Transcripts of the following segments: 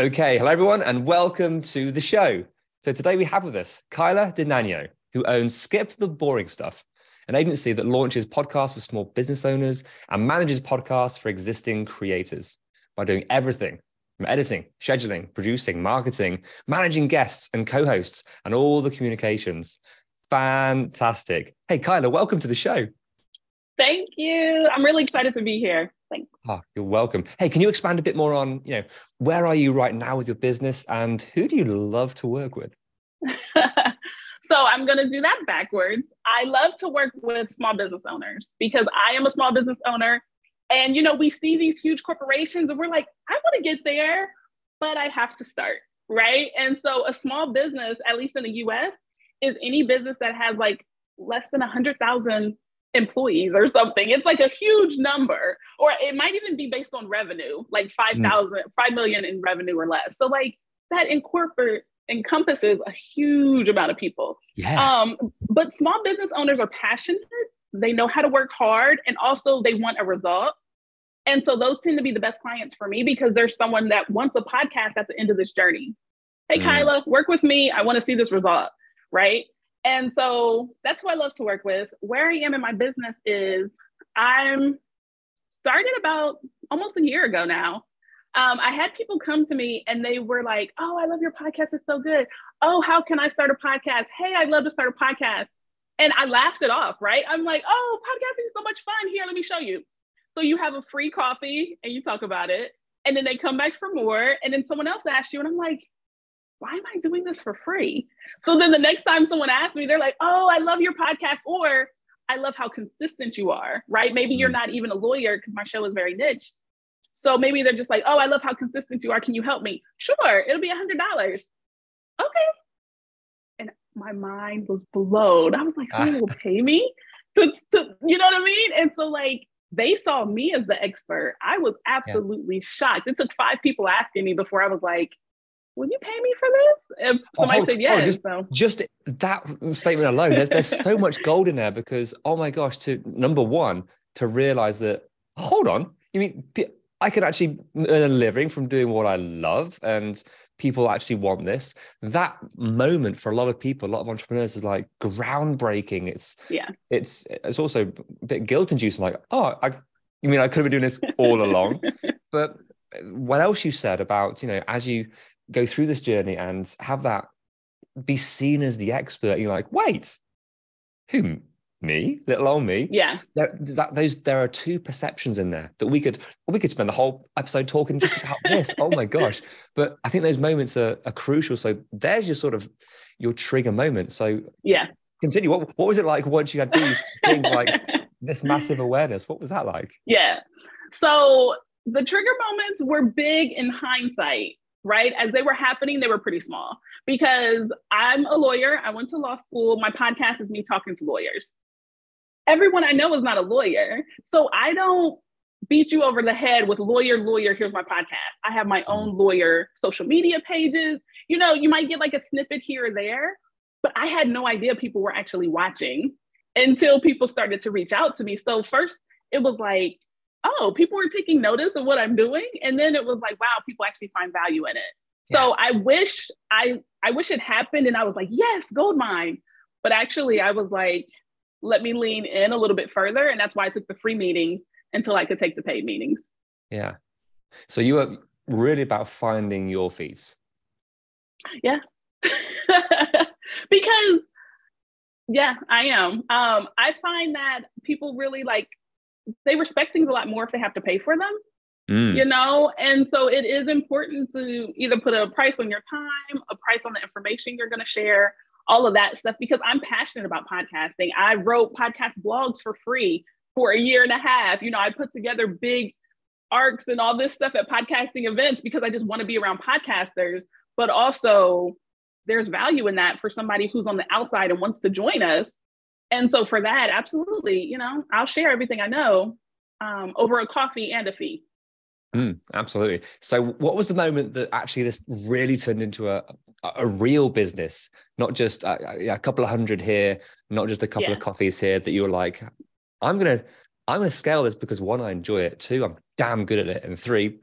Okay, hello everyone, and welcome to the show. So today we have with us Kyla Denanyoh, who owns Skip the Boring Stuff, an agency that launches podcasts for small business owners and manages podcasts for existing creators by doing everything from editing, scheduling, producing, marketing, managing guests and co-hosts, and all the communications. Fantastic. Hey, Kyla, welcome to the show. Thank you. I'm really excited to be here. Thanks. Ah, you're welcome. Hey, can you expand a bit more on, you know, where are you right now with your business and who do you love to work with? so I'm going to do that backwards. I love to work with small business owners because I am a small business owner. And, you know, we see these huge corporations and we're like, I want to get there, but I have to start. Right. And so a small business, at least in the US, is any business that has like less than 100,000 employees or something. It's like a huge number, or it might even be based on revenue, like 5,000, 5 million in revenue or less. So, like that incorporate encompasses a huge amount of people. Yeah. Um, but small business owners are passionate, they know how to work hard, and also they want a result. And so, those tend to be the best clients for me because there's someone that wants a podcast at the end of this journey. Hey, Mm. Kyla, work with me. I want to see this result, right? And so that's who I love to work with. Where I am in my business is I'm started about almost a year ago now. Um, I had people come to me and they were like, Oh, I love your podcast. It's so good. Oh, how can I start a podcast? Hey, I'd love to start a podcast. And I laughed it off, right? I'm like, Oh, podcasting is so much fun. Here, let me show you. So you have a free coffee and you talk about it. And then they come back for more. And then someone else asks you, and I'm like, why am I doing this for free? So then the next time someone asks me, they're like, oh, I love your podcast, or I love how consistent you are, right? Maybe you're mm-hmm. not even a lawyer because my show is very niche. So maybe they're just like, oh, I love how consistent you are. Can you help me? Sure, it'll be a hundred dollars. Okay. And my mind was blown. I was like, someone ah. will pay me to, to, you know what I mean? And so like they saw me as the expert. I was absolutely shocked. It took five people asking me before I was like, will you pay me for this? If Oh, somebody hold- said hold, yes. just- so Just that statement alone, there's, there's so much gold in there because, oh my gosh, to number one, to realize that, hold on, you mean I can actually earn a living from doing what I love and people actually want this. That moment for a lot of people, a lot of entrepreneurs is like groundbreaking. It's, yeah. it's, it's also a bit guilt inducing, like, oh, I, you mean I could have been doing this all along? but what else you said about, you know, as you go through this journey and have that be seen as the expert. You're like, wait, who? Me, little old me. Yeah. There, that, those there are two perceptions in there that we could we could spend the whole episode talking just about this. Oh my gosh! But I think those moments are, are crucial. So there's your sort of your trigger moment. So Yeah. continue. What what was it like once you had these things like this massive awareness? What was that like? Yeah. So the trigger moments were big in hindsight, right? As they were happening, they were pretty small because I'm a lawyer. I went to law school. My podcast is me talking to lawyers. Everyone I know is not a lawyer. So I don't beat you over the head with lawyer, lawyer, here's my podcast. I have my own lawyer social media pages. You know, you might get like a snippet here or there, but I had no idea people were actually watching until people started to reach out to me. So first it was like, oh, people were taking notice of what I'm doing. And then it was like, wow, people actually find value in it. So I wish I I wish it happened and I was like, yes, gold mine. But actually I was like, let me lean in a little bit further. And that's why I took the free meetings until I could take the paid meetings. Yeah. So you were really about finding your feeds. Yeah. because yeah, I am. Um, I find that people really like they respect things a lot more if they have to pay for them. Mm. You know, and so it is important to either put a price on your time, a price on the information you're going to share, all of that stuff, because I'm passionate about podcasting. I wrote podcast blogs for free for a year and a half. You know, I put together big arcs and all this stuff at podcasting events because I just want to be around podcasters, but also there's value in that for somebody who's on the outside and wants to join us. And so for that, absolutely, you know, I'll share everything I know um, over a coffee and a fee. Mm, absolutely. So, what was the moment that actually this really turned into a a real business, not just a, a couple of hundred here, not just a couple yeah. of coffees here? That you were like, I'm gonna I'm gonna scale this because one, I enjoy it. Two, I'm damn good at it, and three,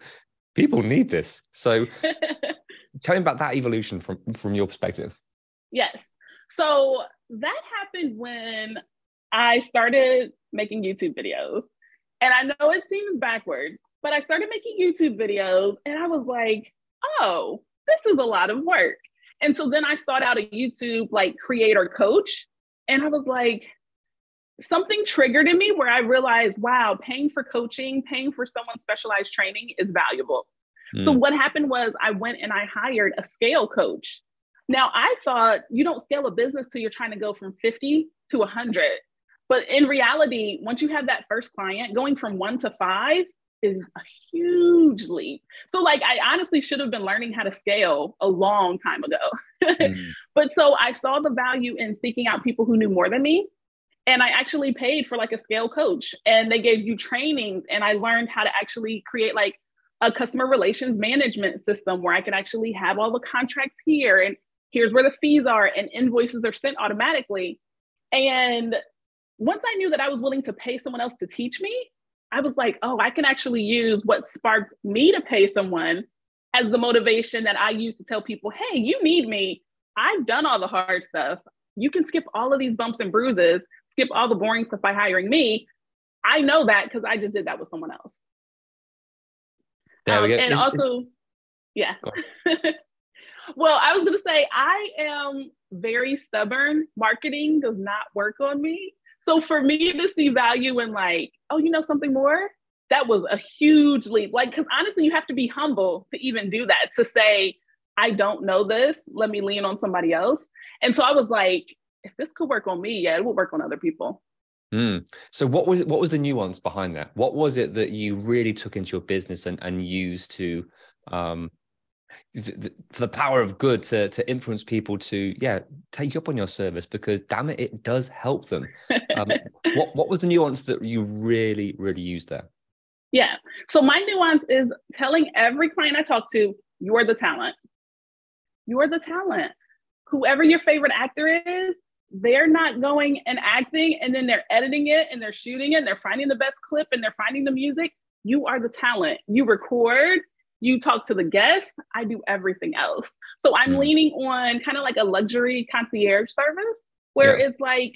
people need this. So, tell me about that evolution from from your perspective. Yes. So that happened when I started making YouTube videos. And I know it seems backwards, but I started making YouTube videos and I was like, oh, this is a lot of work. And so then I sought out a YouTube like creator coach. And I was like, something triggered in me where I realized, wow, paying for coaching, paying for someone's specialized training is valuable. Mm. So what happened was I went and I hired a scale coach. Now I thought you don't scale a business till you're trying to go from 50 to 100. But in reality, once you have that first client, going from one to five is a huge leap. So, like, I honestly should have been learning how to scale a long time ago. mm. But so I saw the value in seeking out people who knew more than me. And I actually paid for like a scale coach, and they gave you trainings, and I learned how to actually create like a customer relations management system where I could actually have all the contracts here, and here's where the fees are, and invoices are sent automatically. And once I knew that I was willing to pay someone else to teach me, I was like, oh, I can actually use what sparked me to pay someone as the motivation that I use to tell people, hey, you need me. I've done all the hard stuff. You can skip all of these bumps and bruises, skip all the boring stuff by hiring me. I know that because I just did that with someone else. There we um, go. And also, yeah. well, I was going to say, I am very stubborn. Marketing does not work on me. So for me to see value in like, oh, you know something more, that was a huge leap. Like, because honestly, you have to be humble to even do that, to say, I don't know this, let me lean on somebody else. And so I was like, if this could work on me, yeah, it would work on other people. Mm. So what was what was the nuance behind that? What was it that you really took into your business and, and used to um, the, the power of good to to influence people to yeah take you up on your service because damn it it does help them. Um, what what was the nuance that you really really used there? Yeah. So my nuance is telling every client i talk to you're the talent. You're the talent. Whoever your favorite actor is they're not going and acting and then they're editing it and they're shooting it and they're finding the best clip and they're finding the music. You are the talent. You record you talk to the guests, I do everything else. So I'm mm. leaning on kind of like a luxury concierge service where yeah. it's like,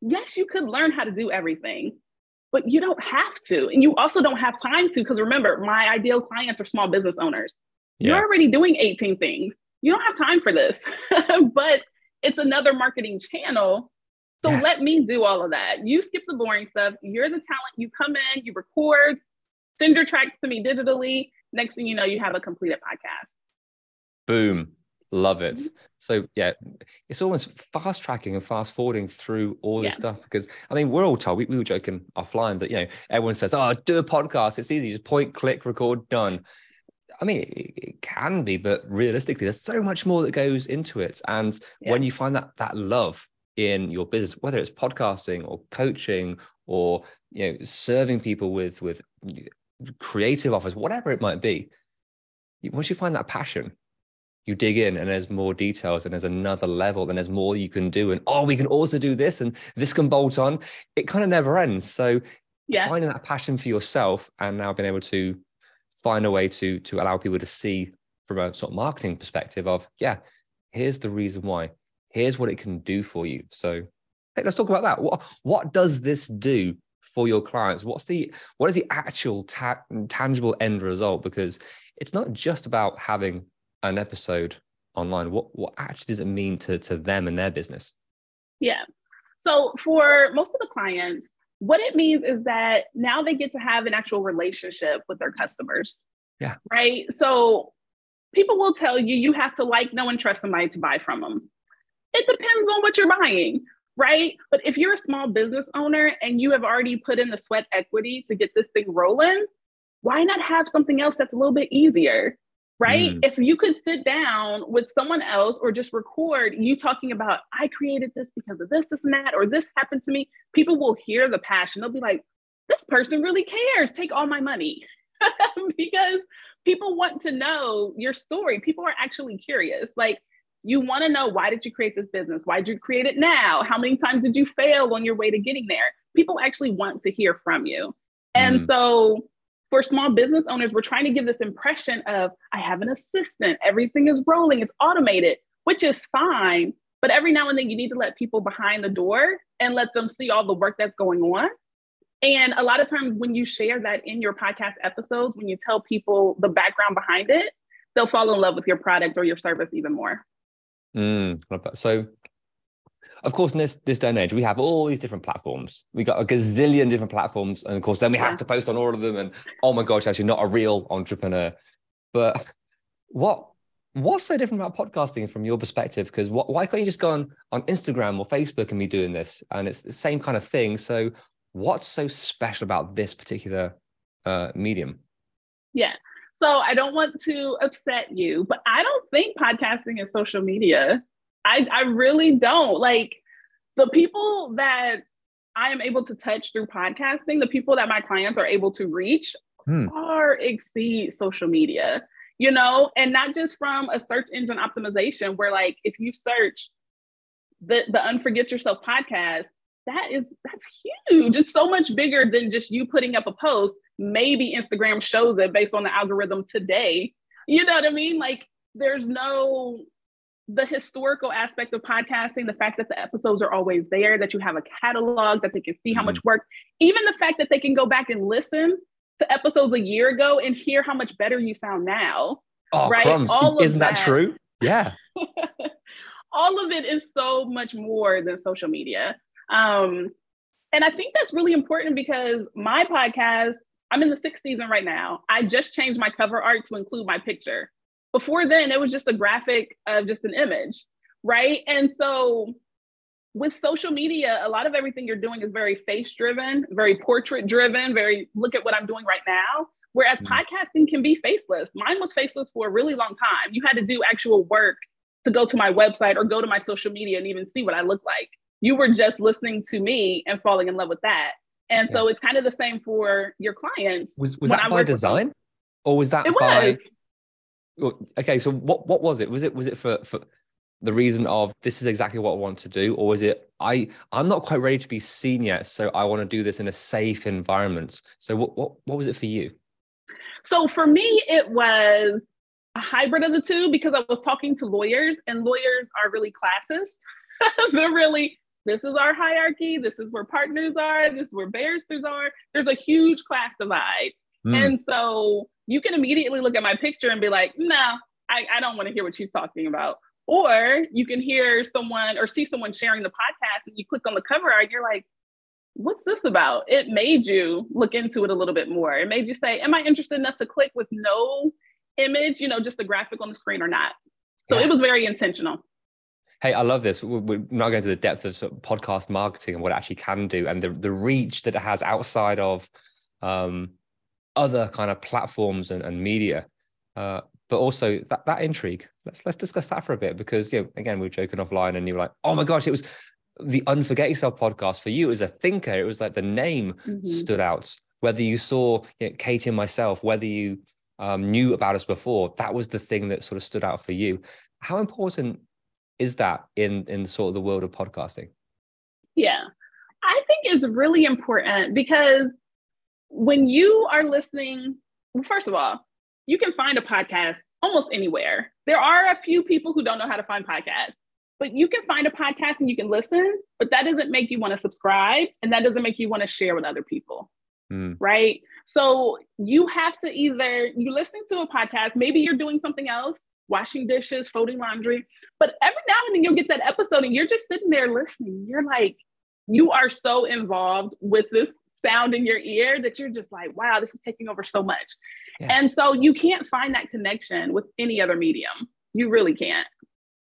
yes, you could learn how to do everything, but you don't have to. And you also don't have time to, because remember, my ideal clients are small business owners. Yeah. You're already doing 18 things. You don't have time for this, but it's another marketing channel. So yes. let me do all of that. You skip the boring stuff. You're the talent. You come in, you record, send your tracks to me digitally next thing you know, you have a completed podcast. Boom. Love it. Mm-hmm. So yeah, it's almost fast tracking and fast forwarding through all this yeah. stuff because I mean we're all told we, we were joking offline that you know everyone says oh do a podcast it's easy just point click record done. I mean it, it can be but realistically there's so much more that goes into it and yeah. when you find that that love in your business whether it's podcasting or coaching or you know serving people with with creative offers, whatever it might be, once you find that passion, you dig in and there's more details and there's another level and there's more you can do. And oh, we can also do this and this can bolt on. It kind of never ends. So yeah. finding that passion for yourself and now being able to find a way to to allow people to see from a sort of marketing perspective of, yeah, here's the reason why. Here's what it can do for you. So hey, let's talk about that. What what does this do for your clients what's the what is the actual ta- tangible end result? Because it's not just about having an episode online. What what actually does it mean to to them and their business? Yeah. So for most of the clients what it means is that now they get to have an actual relationship with their customers. Yeah. Right? So people will tell you you have to like know and trust somebody to buy from them it depends on what you're buying right? But if you're a small business owner and you have already put in the sweat equity to get this thing rolling, why not have something else that's a little bit easier? Right? Mm. If you could sit down with someone else or just record you talking about, I created this because of this, this, and that, or this happened to me, people will hear the passion. They'll be like, this person really cares. Take all my money. because people want to know your story. People are actually curious. Like, you want to know why did you create this business? Why did you create it now? How many times did you fail on your way to getting there? People actually want to hear from you. And mm. so for small business owners, we're trying to give this impression of I have an assistant, everything is rolling, it's automated, which is fine. But every now and then you need to let people behind the door and let them see all the work that's going on. And a lot of times when you share that in your podcast episodes, when you tell people the background behind it, they'll fall in love with your product or your service even more. Mm, so, of course, in this this day and age, we have all these different platforms. We got a gazillion different platforms, and of course, then we have to post on all of them. And oh my gosh, actually, not a real entrepreneur. But what what's so different about podcasting from your perspective? Because what, why can't you just go on on Instagram or Facebook and be doing this? And it's the same kind of thing. So, what's so special about this particular uh, medium? Yeah. So I don't want to upset you, but I don't think podcasting is social media. I, I really don't. Like the people that I am able to touch through podcasting, the people that my clients are able to reach hmm. far exceed social media, you know, and not just from a search engine optimization where like if you search the the Unforget Yourself podcast, that is that's huge. It's so much bigger than just you putting up a post. Maybe Instagram shows it based on the algorithm today. You know what I mean? Like there's no the historical aspect of podcasting, the fact that the episodes are always there, that you have a catalog, that they can see how much mm-hmm. work, even the fact that they can go back and listen to episodes a year ago and hear how much better you sound now. Oh, right? crumbs. All Isn't that, that true? Yeah. all of it is so much more than social media. Um, and I think that's really important because my podcast, I'm in the sixth season right now. I just changed my cover art to include my picture. Before then, it was just a graphic of just an image, right? And so with social media, a lot of everything you're doing is very face driven, very portrait driven, very look at what I'm doing right now. Whereas mm-hmm. podcasting can be faceless. Mine was faceless for a really long time. You had to do actual work to go to my website or go to my social media and even see what I look like you were just listening to me and falling in love with that. And yeah. so it's kind of the same for your clients. Was was that by design, or was that it by? Was. Okay, so what what was it? Was it was it for for the reason of this is exactly what I want to do, or was it I I'm not quite ready to be seen yet, so I want to do this in a safe environment. So what what what was it for you? So for me, it was a hybrid of the two because I was talking to lawyers, and lawyers are really classist. They're really this is our hierarchy. This is where partners are. This is where barristers are. There's a huge class divide. Mm. And so you can immediately look at my picture and be like, no, I, I don't want to hear what she's talking about. Or you can hear someone or see someone sharing the podcast and you click on the cover art, you're like, what's this about? It made you look into it a little bit more. It made you say, am I interested enough to click with no image, you know, just a graphic on the screen or not? So yeah. it was very intentional. Hey, I love this. We're not going to the depth of, sort of podcast marketing and what it actually can do, and the the reach that it has outside of um, other kind of platforms and, and media. Uh, but also that that intrigue. Let's let's discuss that for a bit because you know, again, we were joking offline, and you were like, "Oh my gosh, it was the Unforget Yourself podcast for you as a thinker." It was like the name mm-hmm. stood out. Whether you saw you know, Katie and myself, whether you um, knew about us before, that was the thing that sort of stood out for you. How important is that in in sort of the world of podcasting? Yeah. I think it's really important because when you are listening, well, first of all, you can find a podcast almost anywhere. There are a few people who don't know how to find podcasts. but you can find a podcast and you can listen, but that doesn't make you want to subscribe and that doesn't make you want to share with other people. Mm. Right. So you have to either you listening to a podcast, maybe you're doing something else, washing dishes, folding laundry, but every now and then you'll get that episode and you're just sitting there listening. You're like, you are so involved with this sound in your ear that you're just like, wow, this is taking over so much. Yeah. And so you can't find that connection with any other medium. You really can't.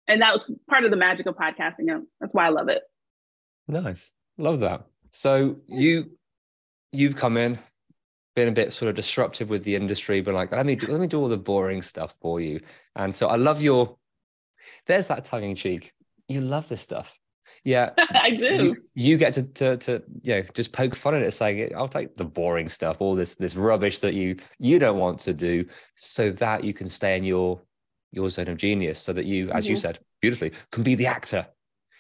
And that's part of the magic of podcasting. And that's why I love it. Nice. Love that. So you you've come in, been a bit sort of disruptive with the industry, but like, let me do, let me do all the boring stuff for you. And so I love your there's that tongue in cheek. You love this stuff. Yeah, I do. You, you, get to, to to you know just poke fun at it, saying I'll take the boring stuff, all this this rubbish that you you don't want to do, so that you can stay in your your zone of genius, so that you, as mm-hmm. you said beautifully, can be the actor,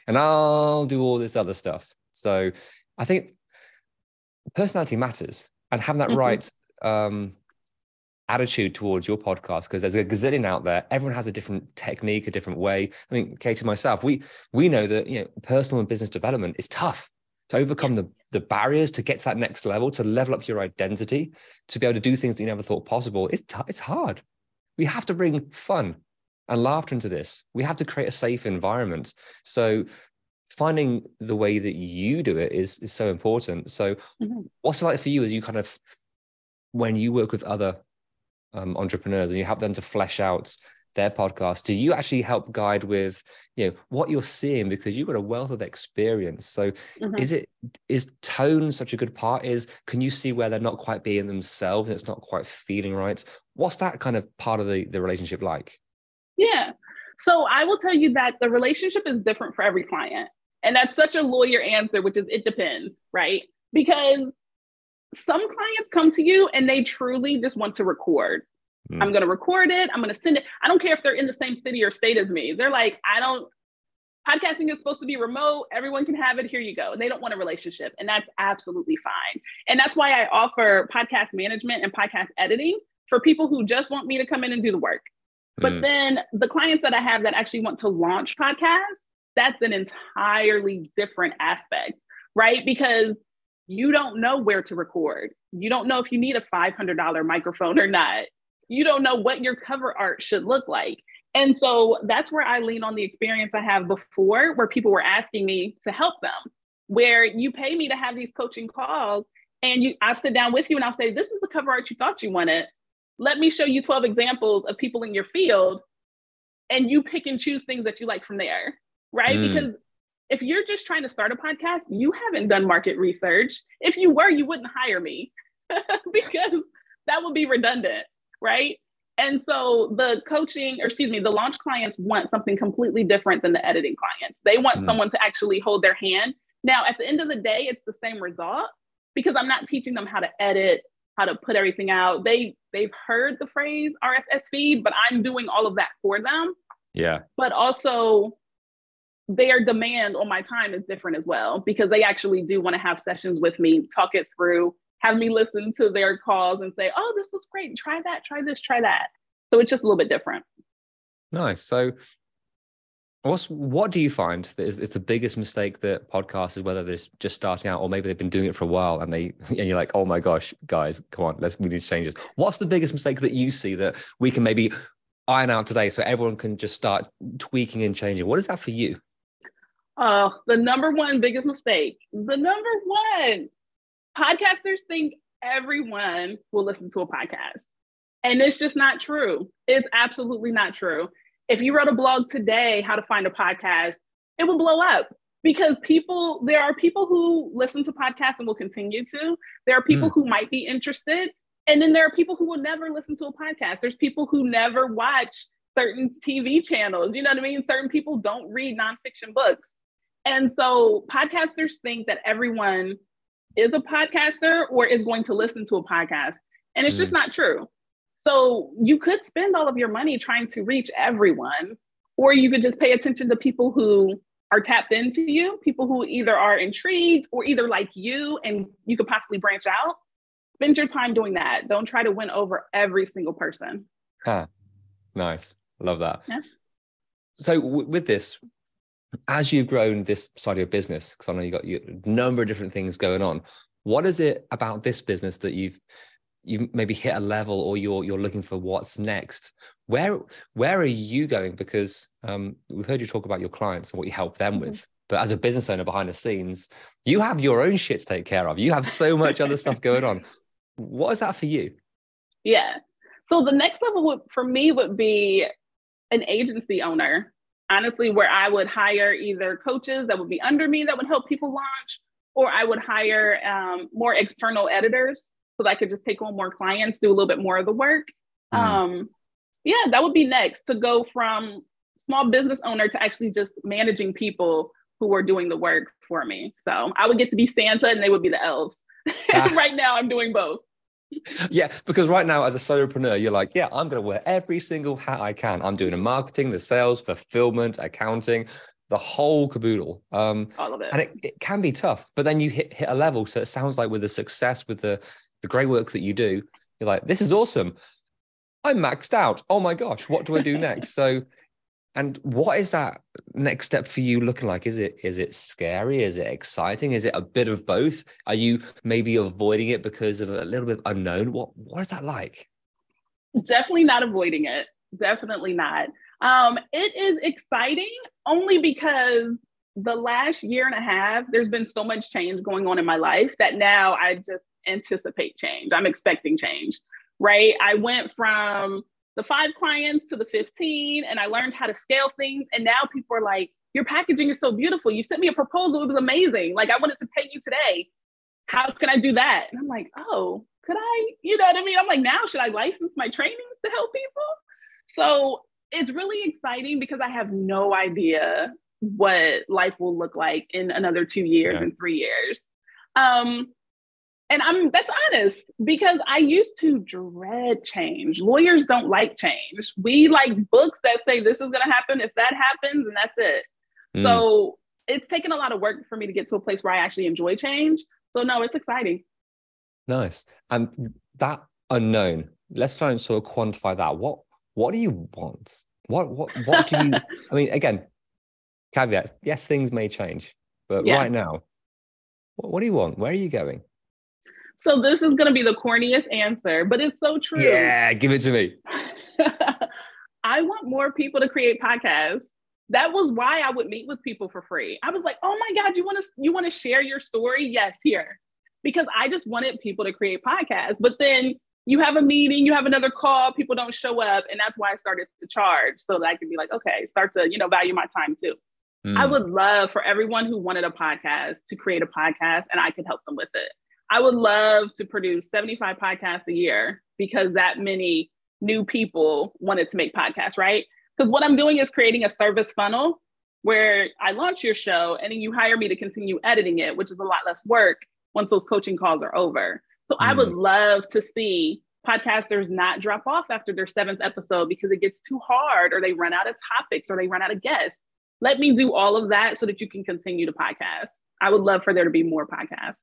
and I'll do all this other stuff. So I think personality matters, and having that mm-hmm. right um, attitude towards your podcast because there's a gazillion out there. Everyone has a different technique a different way. I mean kate and myself we we know that you know personal and business development is tough to overcome the the barriers to get to that next level to level up your identity to be able to do things that you never thought possible. It's t- it's hard. We have to bring fun and laughter into this. We have to create a safe environment. So finding the way that you do it is is so important. So mm-hmm. what's it like for you as you kind of when you work with other um, entrepreneurs and you help them to flesh out their podcast do you actually help guide with you know what you're seeing? Because you've got a wealth of experience. So mm-hmm. is it is tone such a good part? Is can you see where they're not quite being themselves and it's not quite feeling right? What's that kind of part of the, the relationship like? Yeah. So i will tell you that the relationship is different for every client and that's such a lawyer answer which is it depends right because some clients come to you and they truly just want to record. Mm. I'm going to record it. I'm going to send it. I don't care if they're in the same city or state as me. They're like, I don't, podcasting is supposed to be remote. Everyone can have it. Here you go. And they don't want a relationship. And that's absolutely fine. And that's why I offer podcast management and podcast editing for people who just want me to come in and do the work. But mm. then the clients that I have that actually want to launch podcasts, that's an entirely different aspect, right? Because you don't know where to record. You don't know if you need a $500 microphone or not. You don't know what your cover art should look like. And so that's where I lean on the experience I have before, where people were asking me to help them, where you pay me to have these coaching calls and you I sit down with you and I'll say, This is the cover art you thought you wanted. Let me show you 12 examples of people in your field, and you pick and choose things that you like from there. Right. Mm. Because if you're just trying to start a podcast, you haven't done market research. If you were, you wouldn't hire me because that would be redundant, right? And so the coaching, or excuse me, the launch clients want something completely different than the editing clients. They want mm someone to actually hold their hand. Now, at the end of the day, it's the same result because I'm not teaching them how to edit, how to put everything out. They they've heard the phrase RSS feed, but I'm doing all of that for them. Yeah. But also their demand on my time is different as well because they actually do want to have sessions with me, talk it through, have me listen to their calls and say, oh, this was great. Try that, try this, try that. So it's just a little bit different. Nice. So what's what do you find that is it's the biggest mistake that podcasts is whether they're just starting out or maybe they've been doing it for a while and they and you're like, oh my gosh, guys, come on, let's we need to change this. What's the biggest mistake that you see that we can maybe iron out today so everyone can just start tweaking and changing? What is that for you? Uh, the number one biggest mistake, the number one, podcasters think everyone will listen to a podcast. And it's just not true. It's absolutely not true. If you wrote a blog today, how to find a podcast, it will blow up because people, there are people who listen to podcasts and will continue to. There are people mm. who might be interested. And then there are people who will never listen to a podcast. There's people who never watch certain TV channels. You know what I mean? Certain people don't read nonfiction books. And so podcasters think that everyone is a podcaster or is going to listen to a podcast. And it's mm. just not true. So you could spend all of your money trying to reach everyone, or you could just pay attention to people who are tapped into you, people who either are intrigued or either like you and you could possibly branch out. Spend your time doing that. Don't try to win over every single person. Huh. Nice. Love that. Yeah. So w- with this, as you've grown this side of your business, because I know you've got a number of different things going on, what is it about this business that you've you maybe hit a level or you're you're looking for what's next? Where where are you going? Because um, we've heard you talk about your clients and what you help them mm-hmm. with but as a business owner behind the scenes you have your own shit to take care of. You have so much other stuff going on. What is that for you? Yeah. So the next level would, for me would be an agency owner honestly where i would hire either coaches that would be under me that would help people launch or i would hire um, more external editors so that I could just take on more clients, do a little bit more of the work. Mm. Um, yeah, that would be next to go from small business owner to actually just managing people who are doing the work for me. So I would get to be Santa and they would be the elves. Ah. right now, I'm doing both. Yeah, because right now, as a solopreneur, you're like, yeah, I'm going to wear every single hat I can. I'm doing the marketing, the sales, fulfillment, accounting, the whole caboodle. Um, All of it. And it, it can be tough, but then you hit, hit a level. So it sounds like with the success, with the the great work that you do, you're like, this is awesome. I'm maxed out. Oh my gosh, what do I do next? So, and what is that next step for you looking like? Is it is it scary? Is it exciting? Is it a bit of both? Are you maybe avoiding it because of a little bit unknown? What what is that like? Definitely not avoiding it. Definitely not. Um, it is exciting only because the last year and a half, there's been so much change going on in my life that now I just anticipate change. I'm expecting change, right? I went from the five clients to the 15 and I learned how to scale things. And now people are like, your packaging is so beautiful. You sent me a proposal. It was amazing. Like, I wanted to pay you today. How can I do that? And I'm like, oh, could I? You know what I mean? I'm like, now should I license my trainings to help people? So it's really exciting because I have no idea what life will look like in another two years yeah. and three years. Um, and I'm that's honest because I used to dread change. Lawyers don't like change. We like books that say this is going to happen if that happens, and that's it. Mm. So it's taken a lot of work for me to get to a place where I actually enjoy change. So no, it's exciting. Nice. And that unknown, let's try and sort of quantify that. What what do you want? What what what do you? I mean, again, caveat. Yes, things may change, but yeah. right now, what, what do you want? Where are you going? So this is going to be the corniest answer, but it's so true. Yeah, give it to me. I want more people to create podcasts. That was why I would meet with people for free. I was like, "Oh my god, you want to you want to share your story? Yes, here." Because I just wanted people to create podcasts. But then you have a meeting, you have another call, people don't show up, and that's why I started to charge so that I can be like, "Okay, start to, you know, value my time too." Mm. I would love for everyone who wanted a podcast to create a podcast and I could help them with it. I would love to produce 75 podcasts a year because that many new people wanted to make podcasts, right? Because what I'm doing is creating a service funnel where I launch your show and then you hire me to continue editing it, which is a lot less work once those coaching calls are over. So mm. I would mm. love to see podcasters not drop off after their seventh episode because it gets too hard or they run out of topics or they run out of guests. Let me do all of that so that you can continue to podcast. I would love for there to be more podcasts.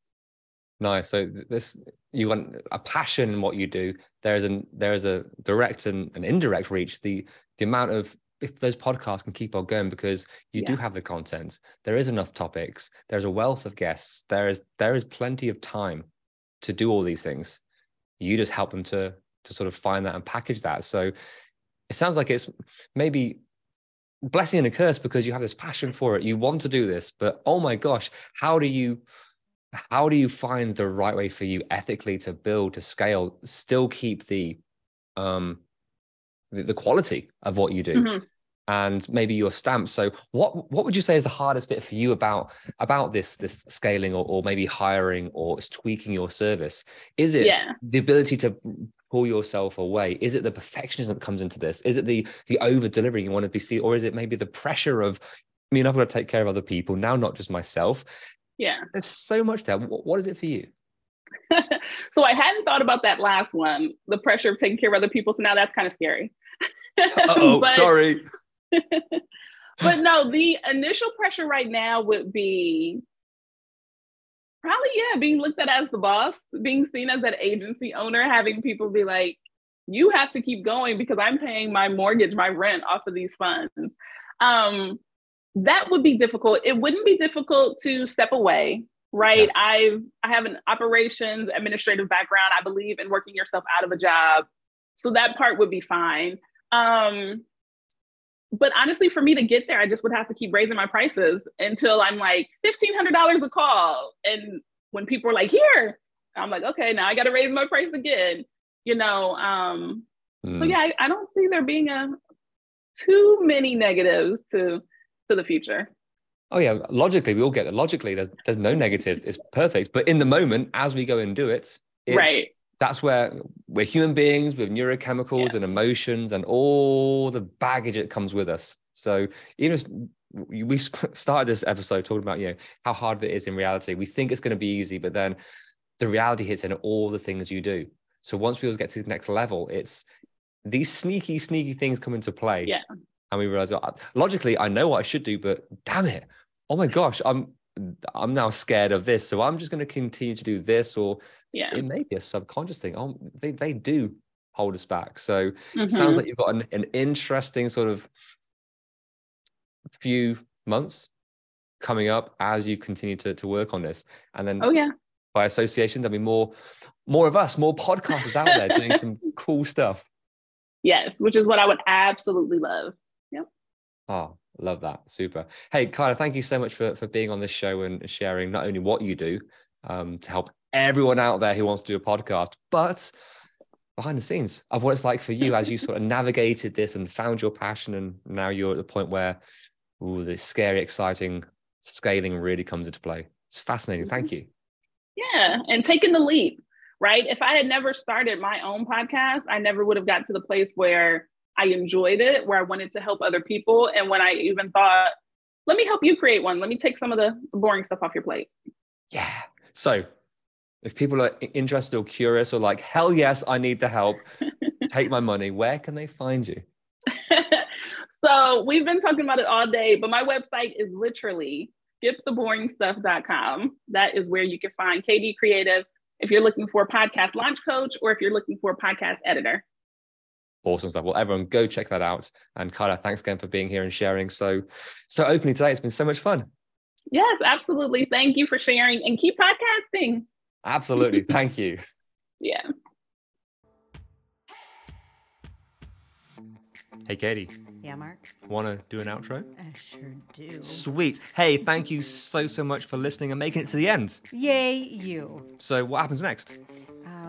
Nice. So this you want a passion in what you do. There is an there is a direct and an indirect reach. The the amount of if those podcasts can keep on going because you yeah. do have the content, there is enough topics, there's a wealth of guests, there is there is plenty of time to do all these things. You just help them to to sort of find that and package that. So it sounds like it's maybe blessing and a curse because you have this passion for it. You want to do this, but oh my gosh, how do you how do you find the right way for you ethically to build to scale still keep the um the, the quality of what you do mm-hmm. and maybe your stamp so what what would you say is the hardest bit for you about about this this scaling or, or maybe hiring or tweaking your service is it yeah. the ability to pull yourself away is it the perfectionism that comes into this is it the the over delivering you want to be seen or is it maybe the pressure of I mean, I've got to take care of other people now, not just myself. Yeah. There's so much there. What is it for you? so I hadn't thought about that last one, the pressure of taking care of other people. So now that's kind of scary. oh, sorry. but no, the initial pressure right now would be probably, yeah, being looked at as the boss, being seen as that agency owner, having people be like, you have to keep going because I'm paying my mortgage, my rent off of these funds. Um, that would be difficult. It wouldn't be difficult to step away, right? Yeah. I've I have an operations administrative background. I believe in working yourself out of a job. So that part would be fine. Um, but honestly, for me to get there, I just would have to keep raising my prices until I'm like $1,500 a call. And when people are like, here, I'm like, okay, now I got to raise my price again, you know? Um, mm. So hmm. yeah, I, I don't see there being a too many negatives to to the future. Oh yeah, logically we all get it. Logically, there's there's no negatives. It's perfect. But in the moment, as we go and do it, right. That's where we're human beings with neurochemicals yeah. and emotions and all the baggage that comes with us. So even we started this episode talking about you know how hard it is in reality. We think it's going to be easy, but then the reality hits in all the things you do. So once we all get to the next level, it's these sneaky, sneaky things come into play. Yeah and we realize oh, logically I know what I should do, but damn it, oh my gosh, I'm I'm now scared of this, so I'm just going to continue to do this, or yeah, it may be a subconscious thing. Oh, they they do hold us back. So mm-hmm. sounds like you've got an, an interesting sort of few months coming up as you continue to to work on this, and then oh yeah, by association there'll be more more of us, more podcasters out there doing some cool stuff. Yes, which is what I would absolutely love. Oh, love that. Super. Hey, Kyla, thank you so much for, for being on this show and sharing not only what you do um, to help everyone out there who wants to do a podcast, but behind the scenes of what it's like for you as you sort of navigated this and found your passion. And now you're at the point where ooh, this scary, exciting scaling really comes into play. It's fascinating. Thank you. Yeah. And taking the leap, right? If I had never started my own podcast, I never would have got to the place where I enjoyed it, where I wanted to help other people. And when I even thought, let me help you create one, let me take some of the boring stuff off your plate. Yeah. So if people are interested or curious or like, hell yes, I need the help, take my money, where can they find you? so we've been talking about it all day, but my website is literally skiptheboringstuff.com. That is where you can find KD Creative if you're looking for a podcast launch coach or if you're looking for a podcast editor awesome stuff. Well, everyone go check that out. And Carla, thanks again for being here and sharing so so openly today. It's been so much fun. Yes, absolutely. Thank you for sharing and keep podcasting. Absolutely. Thank you. yeah. Hey, Katie. Yeah, Mark. Want to do an outro? I sure do. Sweet. Hey, thank you so, so much for listening and making it to the end. Yay, you. So, what happens next?